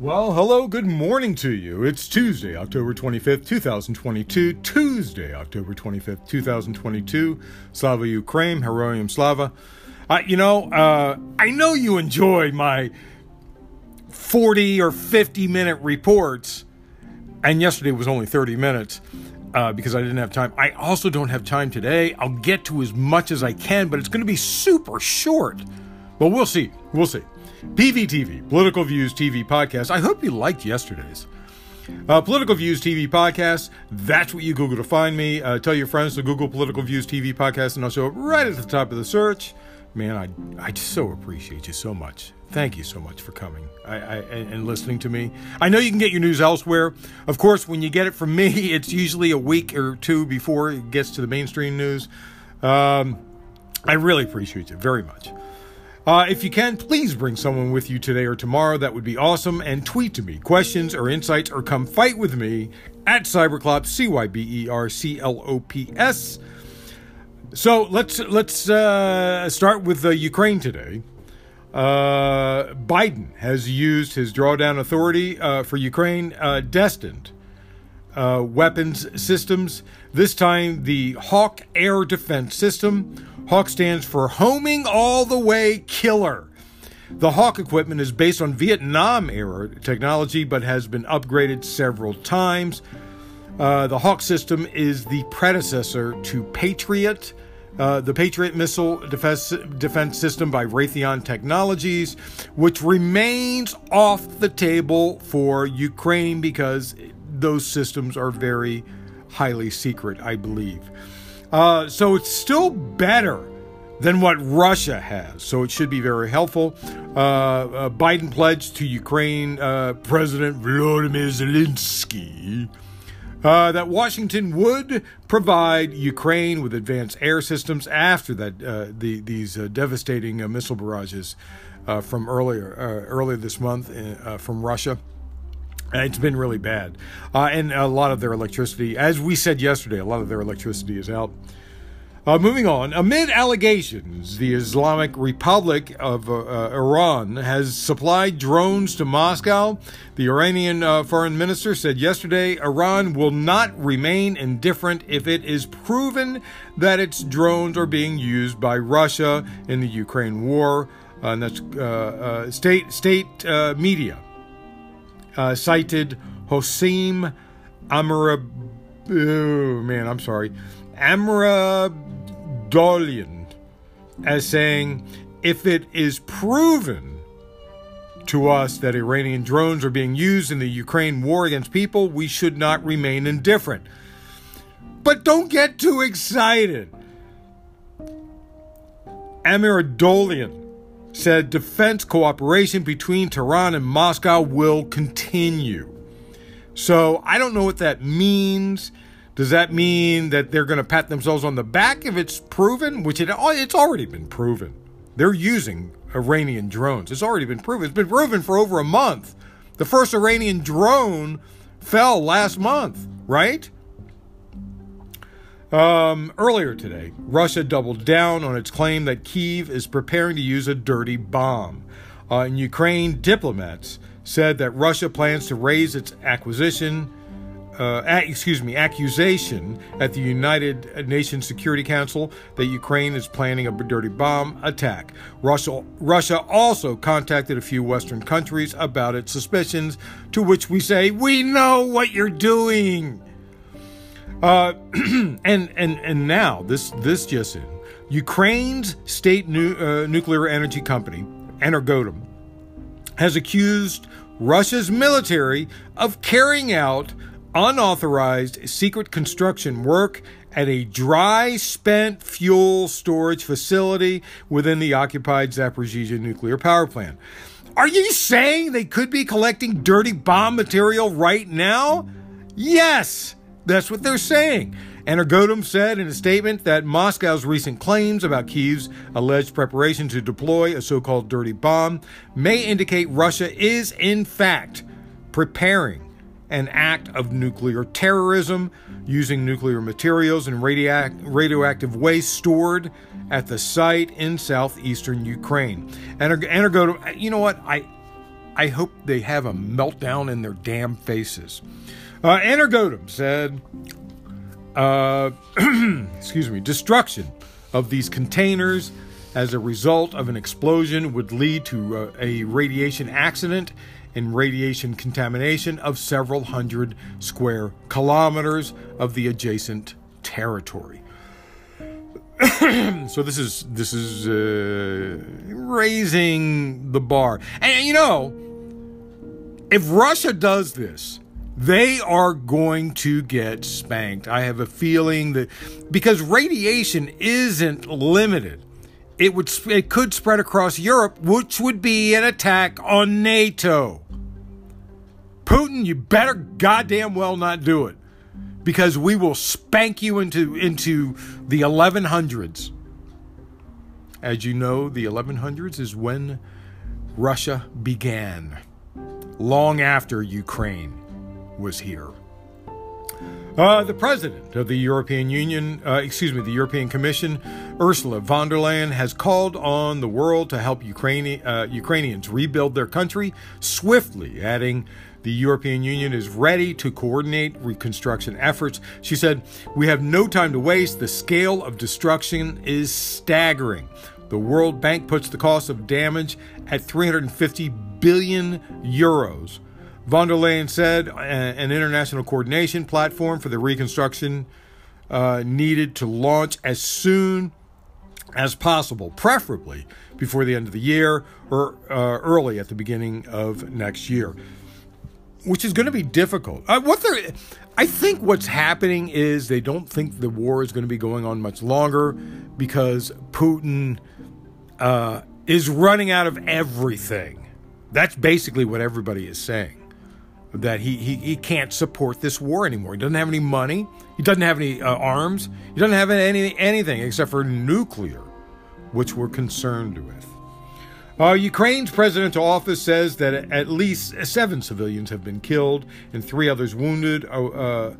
Well, hello, good morning to you. It's Tuesday, October 25th, 2022. Tuesday, October 25th, 2022. Slava Ukraine, Heroyam Slava. Uh, you know, uh, I know you enjoy my 40 or 50 minute reports, and yesterday was only 30 minutes uh, because I didn't have time. I also don't have time today. I'll get to as much as I can, but it's going to be super short. But we'll see. We'll see. PVTV, Political Views TV podcast. I hope you liked yesterday's. Uh, Political Views TV podcast. That's what you Google to find me. Uh, tell your friends to Google Political Views TV podcast, and I'll show it right at the top of the search. Man, I I just so appreciate you so much. Thank you so much for coming I, I, and listening to me. I know you can get your news elsewhere. Of course, when you get it from me, it's usually a week or two before it gets to the mainstream news. Um, I really appreciate you very much. Uh, if you can, please bring someone with you today or tomorrow. That would be awesome. And tweet to me questions or insights or come fight with me at Cyberclops, C Y B E R C L O P S. So let's let's uh, start with uh, Ukraine today. Uh, Biden has used his drawdown authority uh, for Ukraine uh, destined weapons systems. This time, the Hawk air defense system Hawk stands for Homing All the Way Killer. The Hawk equipment is based on Vietnam era technology but has been upgraded several times. Uh, the Hawk system is the predecessor to Patriot, uh, the Patriot missile defense, defense system by Raytheon Technologies, which remains off the table for Ukraine because those systems are very highly secret, I believe. Uh, so it's still better than what Russia has. So it should be very helpful. Uh, uh, Biden pledged to Ukraine uh, President Volodymyr Zelensky uh, that Washington would provide Ukraine with advanced air systems after that uh, the, these devastating missile barrages from earlier earlier this month from Russia. It's been really bad. Uh, and a lot of their electricity, as we said yesterday, a lot of their electricity is out. Uh, moving on, amid allegations, the Islamic Republic of uh, uh Iran has supplied drones to Moscow. The Iranian uh, foreign minister said yesterday Iran will not remain indifferent if it is proven that its drones are being used by Russia in the Ukraine war. Uh, and that's state state media uh, cited Hossein Amra. Oh, man, I'm sorry. Amradolian as saying if it is proven to us that Iranian drones are being used in the Ukraine war against people, we should not remain indifferent. But don't get too excited. Amiradolian said defense cooperation between Tehran and Moscow will continue. So I don't know what that means. Does that mean that they're going to pat themselves on the back if it's proven? Which it, oh, it's already been proven. They're using Iranian drones. It's already been proven. It's been proven for over a month. The first Iranian drone fell last month, right? Um, earlier today, Russia doubled down on its claim that Kiev is preparing to use a dirty bomb. Uh, in Ukraine, diplomats said that Russia plans to raise its acquisition, uh, excuse me, accusation at the United Nations Security Council that Ukraine is planning a dirty bomb attack. Russia, Russia also contacted a few Western countries about its suspicions, to which we say, "We know what you're doing." Uh, and and and now this this just in, Ukraine's state nu- uh, nuclear energy company, Energoatom, has accused Russia's military of carrying out unauthorized secret construction work at a dry spent fuel storage facility within the occupied Zaporizhia nuclear power plant. Are you saying they could be collecting dirty bomb material right now? Yes. That's what they're saying. Energoatom said in a statement that Moscow's recent claims about Kiev's alleged preparation to deploy a so called dirty bomb may indicate Russia is, in fact, preparing an act of nuclear terrorism using nuclear materials and radioactive waste stored at the site in southeastern Ukraine. Energoatom, you know what? I I hope they have a meltdown in their damn faces. Uh, said, uh, excuse me, destruction of these containers as a result of an explosion would lead to uh, a radiation accident and radiation contamination of several hundred square kilometers of the adjacent territory. so this is this is uh, raising the bar, and you know, if Russia does this, they are going to get spanked. I have a feeling that because radiation isn't limited, it would it could spread across Europe, which would be an attack on NATO. Putin, you better goddamn well not do it because we will spank you into into the 1100s. As you know, the 1100s is when Russia began, long after Ukraine was here. Uh, the president of the European Union, uh, excuse me, the European Commission, Ursula von der Leyen, has called on the world to help uh, Ukrainians rebuild their country swiftly, adding, the European Union is ready to coordinate reconstruction efforts. She said, We have no time to waste. The scale of destruction is staggering. The World Bank puts the cost of damage at 350 billion euros. Von der Leyen said an international coordination platform for the reconstruction uh, needed to launch as soon as possible, preferably before the end of the year or uh, early at the beginning of next year, which is going to be difficult. Uh, what I think what's happening is they don't think the war is going to be going on much longer because Putin uh, is running out of everything. That's basically what everybody is saying that he, he, he can't support this war anymore. He doesn't have any money. He doesn't have any uh, arms. He doesn't have any anything except for nuclear, which we're concerned with. Uh, Ukraine's presidential office says that at least seven civilians have been killed and three others wounded uh, uh,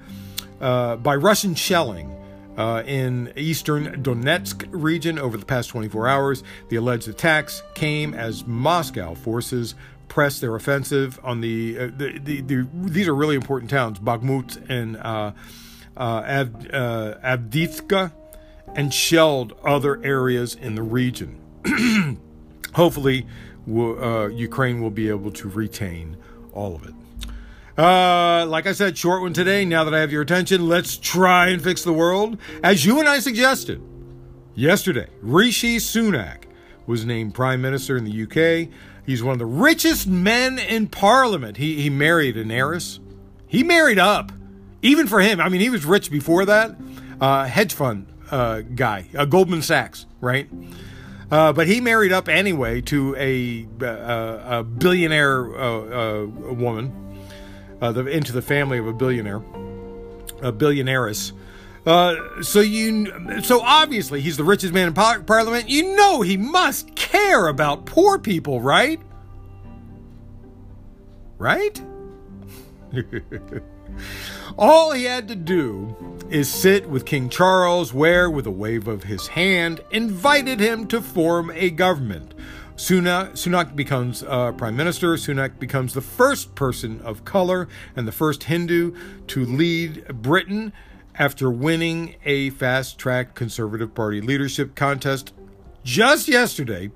uh by Russian shelling. Uh, in eastern Donetsk region over the past 24 hours, the alleged attacks came as Moscow forces press their offensive on the, uh, the, the, the, these are really important towns Bakhmut and uh, uh, Ab, uh, and shelled other areas in the region. Hopefully, uh, Ukraine will be able to retain all of it. Uh, like I said, short one today. Now that I have your attention, let's try and fix the world. As you and I suggested yesterday, Rishi Sunak was named Prime Minister in the UK. He's one of the richest men in Parliament. He, he married an heiress. He married up. Even for him, I mean, he was rich before that. Uh, hedge fund uh, guy, uh, Goldman Sachs, right? Uh, but he married up anyway to a, uh, a billionaire uh, woman, the, into the family of a billionaire, a billionairess. Uh, so you, so obviously he's the richest man in par- Parliament. You know he must care about poor people, right? Right? All he had to do is sit with King Charles, where, with a wave of his hand, invited him to form a government. Sunak, Sunak becomes uh, prime minister. Sunak becomes the first person of color and the first Hindu to lead Britain after winning a fast track Conservative Party leadership contest just yesterday.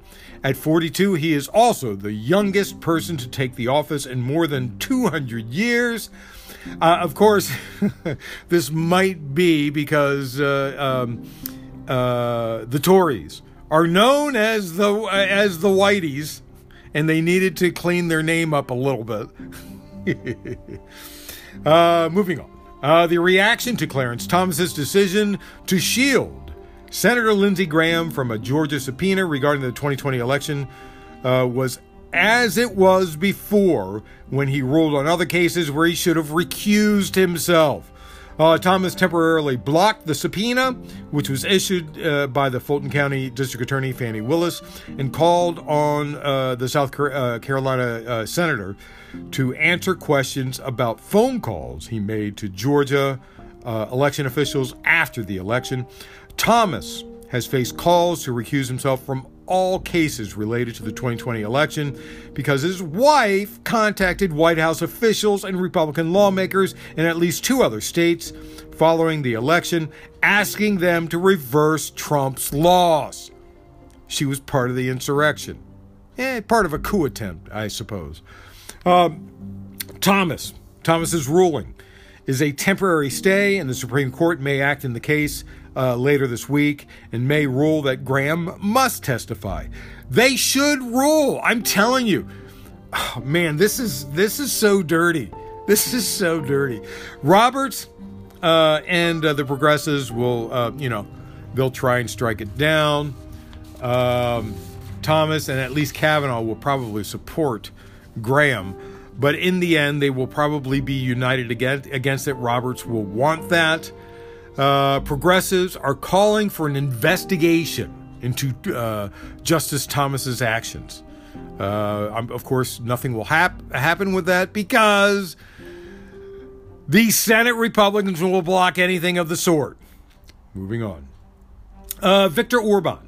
At 42, he is also the youngest person to take the office in more than 200 years. Uh, of course, this might be because uh, um, uh, the Tories are known as the as the Whiteys, and they needed to clean their name up a little bit. Uh, moving on. Uh, the reaction to Clarence Thomas's decision to shield Senator Lindsey Graham from a Georgia subpoena regarding the 2020 election uh, was as it was before when he ruled on other cases where he should have recused himself. Uh, Thomas temporarily blocked the subpoena, which was issued uh, by the Fulton County District Attorney Fani Willis, and called on uh, the South uh, Carolina uh, senator to answer questions about phone calls he made to Georgia uh, election officials after the election. Thomas has faced calls to recuse himself from all cases related to the 2020 election because his wife contacted White House officials and Republican lawmakers in at least two other states following the election, asking them to reverse Trump's laws. She was part of the insurrection. Eh, part of a coup attempt, I suppose. Um, Thomas. Thomas's ruling is a temporary stay, and the Supreme Court may act in the case uh, later this week and may rule that Graham must testify. They should rule. I'm telling you. Oh, man, this is this is so dirty. This is so dirty. Roberts uh, and uh, the progressives will, uh, you know, they'll try and strike it down. Um, Thomas and at least Kavanaugh will probably support Graham, but in the end, they will probably be united against, against it. Roberts will want that. Uh, progressives are calling for an investigation into uh, Justice Thomas's actions. Uh, of course, nothing will hap- happen with that because the Senate Republicans will block anything of the sort. Moving on. Uh, Viktor Orban.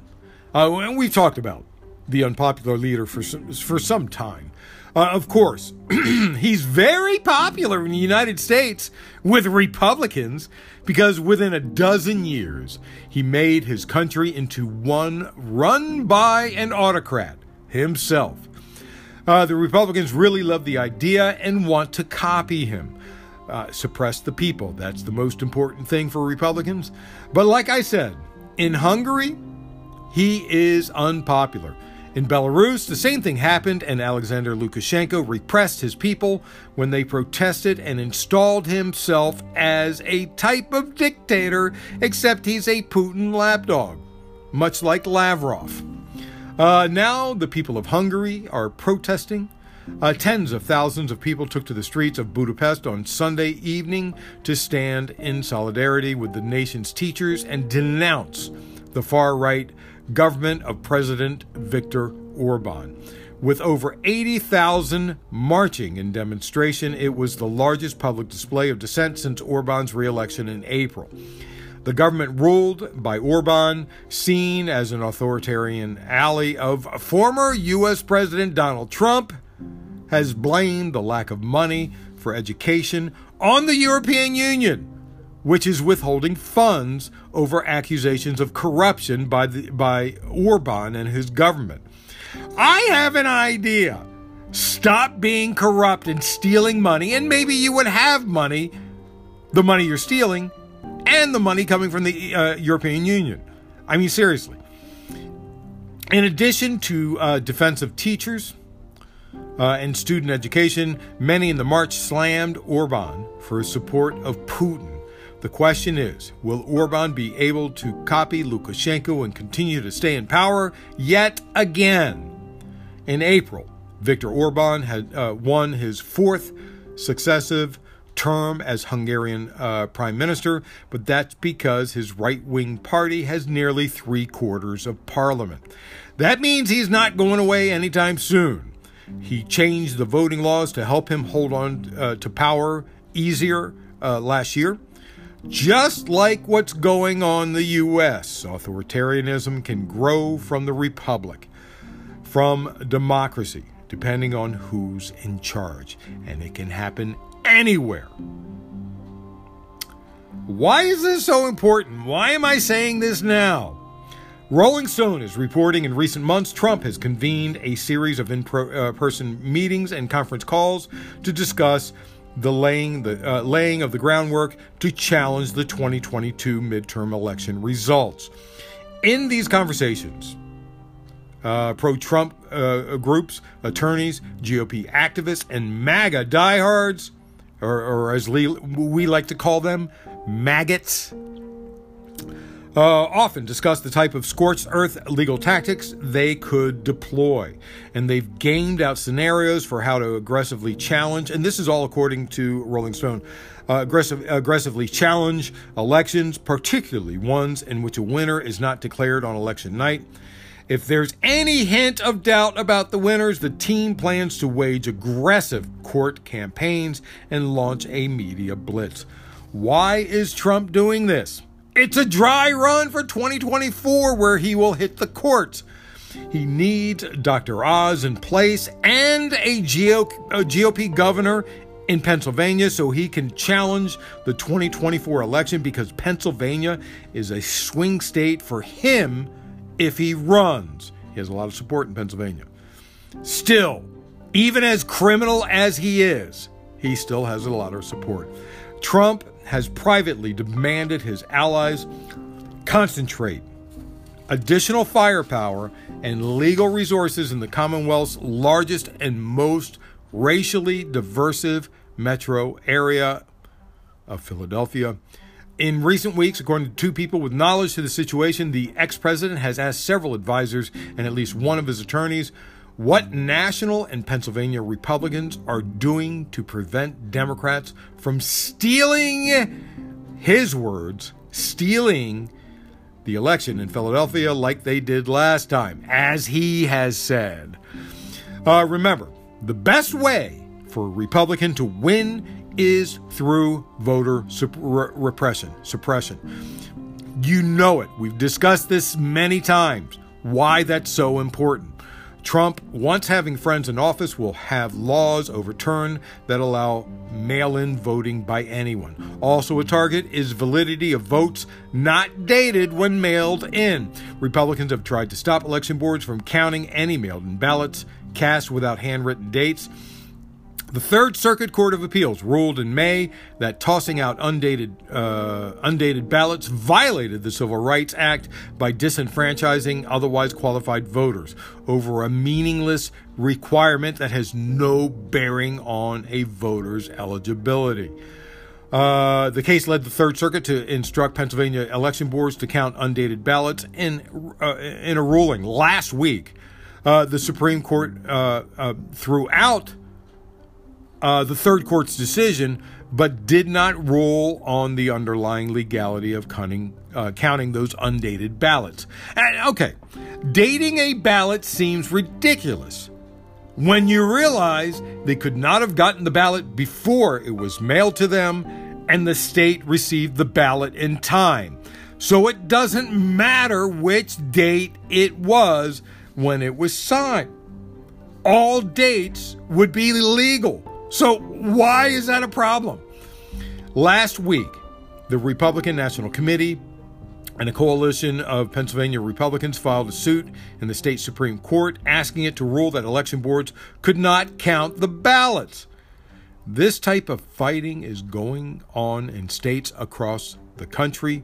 Uh, we've talked about the unpopular leader for some, for some time. Uh, of course, he's very popular in the United States with Republicans because within a dozen years, he made his country into one run by an autocrat himself. Uh, the Republicans really love the idea and want to copy him. Uh, suppress the people. That's the most important thing for Republicans. But like I said, in Hungary, he is unpopular. In Belarus, the same thing happened, and Alexander Lukashenko repressed his people when they protested and installed himself as a type of dictator, except he's a Putin lapdog, much like Lavrov. Uh, now, the people of Hungary are protesting. Uh, tens of thousands of people took to the streets of Budapest on Sunday evening to stand in solidarity with the nation's teachers and denounce the far right government of President Viktor Orban. With over 80,000 marching in demonstration, it was the largest public display of dissent since Orban's reelection in April. The government ruled by Orban, seen as an authoritarian ally of former U.S. President Donald Trump, has blamed the lack of money for education on the European Union which is withholding funds over accusations of corruption by, the, by Orban and his government. I have an idea. Stop being corrupt and stealing money, and maybe you would have money, the money you're stealing, and the money coming from the uh, European Union. I mean, seriously. In addition to uh, of teachers uh, and student education, many in the march slammed Orban for his support of Putin the question is will Orban be able to copy Lukashenko and continue to stay in power yet again? In April, Viktor Orban had uh, won his fourth successive term as Hungarian uh, prime minister, but that's because his right wing party has nearly three quarters of parliament. That means he's not going away anytime soon. He changed the voting laws to help him hold on uh, to power easier uh, last year. Just like what's going on in the U.S., authoritarianism can grow from the republic, from democracy, depending on who's in charge, and it can happen anywhere. Why is this so important? Why am I saying this now? Rolling Stone is reporting in recent months Trump has convened a series of in uh, person meetings and conference calls to discuss the laying the uh, laying of the groundwork to challenge the 2022 midterm election results. In these conversations, uh, pro-Trump uh, groups, attorneys, GOP activists, and MAGA diehards, or, or as we like to call them, maggots, uh, often discuss the type of scorched earth legal tactics they could deploy. And they've gamed out scenarios for how to aggressively challenge, and this is all according to Rolling Stone. Uh, aggressive, aggressively challenge elections, particularly ones in which a winner is not declared on election night. If there's any hint of doubt about the winners, the team plans to wage aggressive court campaigns and launch a media blitz. Why is Trump doing this? It's a dry run for 2024 where he will hit the courts. He needs Dr. Oz in place and a, GOP governor in Pennsylvania so he can challenge the 2024 election because Pennsylvania is a swing state for him if he runs. He has a lot of support in Pennsylvania. Still, even as criminal as he is, he still has a lot of support. Trump has privately demanded his allies concentrate additional firepower and legal resources in the Commonwealth's largest and most racially diverse metro area of Philadelphia. In recent weeks, according to two people with knowledge to the situation, the ex president has asked several advisors and at least one of his attorneys what national and Pennsylvania Republicans are doing to prevent Democrats from stealing his words, stealing the election in Philadelphia like they did last time, as he has said. Uh, remember, the best way for a Republican to win is through voter supp- re- repression, suppression. You know it. We've discussed this many times. Why that's so important. Trump, once having friends in office, will have laws overturned that allow mail in voting by anyone. Also, a target is validity of votes not dated when mailed in. Republicans have tried to stop election boards from counting any mailed in ballots cast without handwritten dates. The Third Circuit Court of Appeals ruled in May that tossing out undated, uh, undated ballots violated the Civil Rights Act by disenfranchising otherwise qualified voters over a meaningless requirement that has no bearing on a voter's eligibility. Uh, the case led the Third Circuit to instruct Pennsylvania election boards to count undated ballots in, uh, in a ruling last week. Uh, the Supreme Court uh, uh, throughout uh, the third court's decision, but did not rule on the underlying legality of counting, uh, counting those undated ballots. And, okay, dating a ballot seems ridiculous when you realize they could not have gotten the ballot before it was mailed to them and the state received the ballot in time. So it doesn't matter which date it was when it was signed. All dates would be legal so, why is that a problem? Last week, the Republican National Committee and a coalition of Pennsylvania Republicans filed a suit in the state Supreme Court asking it to rule that election boards could not count the ballots. This type of fighting is going on in states across the country.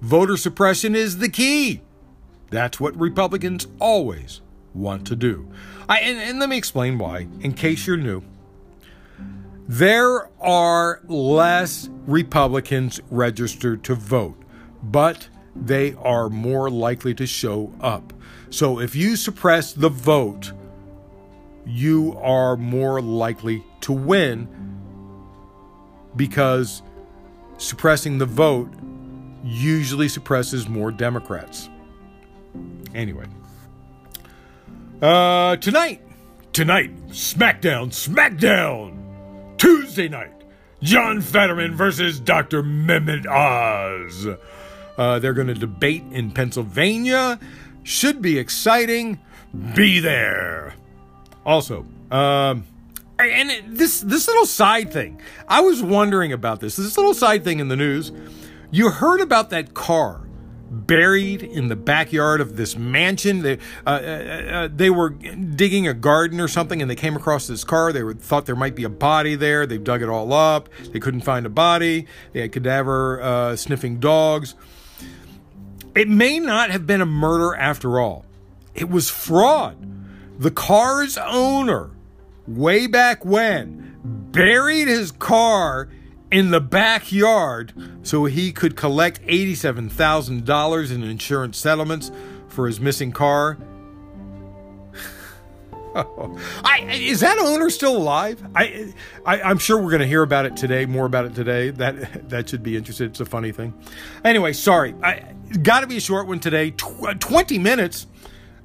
Voter suppression is the key. That's what Republicans always want to do. I, and, and let me explain why, in case you're new. There are less Republicans registered to vote, but they are more likely to show up. So if you suppress the vote, you are more likely to win because suppressing the vote usually suppresses more Democrats. Anyway, uh, tonight, tonight, SmackDown, SmackDown. Tuesday night, John Fetterman versus Dr. Mehmet Oz. Uh, they're going to debate in Pennsylvania. Should be exciting. Be there. Also, um, and this this little side thing, I was wondering about this. This little side thing in the news. You heard about that car buried in the backyard of this mansion. They, uh, uh, uh, they were digging a garden or something and they came across this car. They were, thought there might be a body there. They dug it all up. They couldn't find a body. They had cadaver uh, sniffing dogs. It may not have been a murder after all, it was fraud. The car's owner, way back when, buried his car in the backyard so he could collect $87,000 in insurance settlements for his missing car. I, is that owner still alive? I, I am sure we're going to hear about it today, more about it today. That that should be interesting. It's a funny thing. Anyway, sorry. I got to be a short one today. Tw- 20 minutes,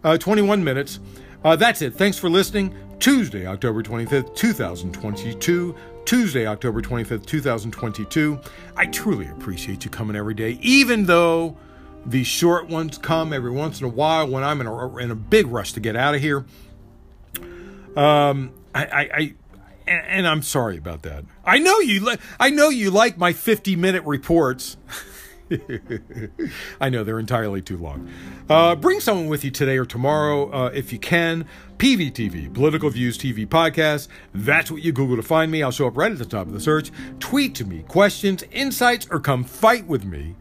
uh, 21 minutes. Uh, that's it. Thanks for listening. Tuesday, October 25th, 2022. Tuesday, October 25th, 2022. I truly appreciate you coming every day, even though The short ones come every once in a while when I'm in a, in a big rush to get out of here. Um, I, I, I and, and, I'm sorry about that. I know you. Li- I know you like my 50 minute reports. I know they're entirely too long. Uh, bring someone with you today or tomorrow uh, if you can. PVTV, Political Views TV Podcast. That's what you Google to find me. I'll show up right at the top of the search. Tweet to me questions, insights, or come fight with me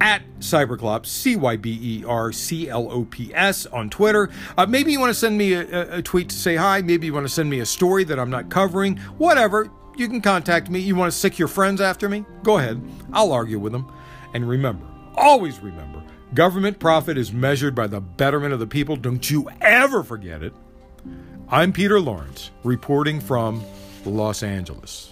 at Cyberclops, C Y B E R C L O P S on Twitter. Uh, maybe you want to send me a, a, tweet to say hi. Maybe you want to send me a story that I'm not covering. Whatever. You can contact me. You want to sick your friends after me? Go ahead. I'll argue with them. And remember, always remember, government profit is measured by the betterment of the people. Don't you ever forget it. I'm Peter Lawrence, reporting from Los Angeles.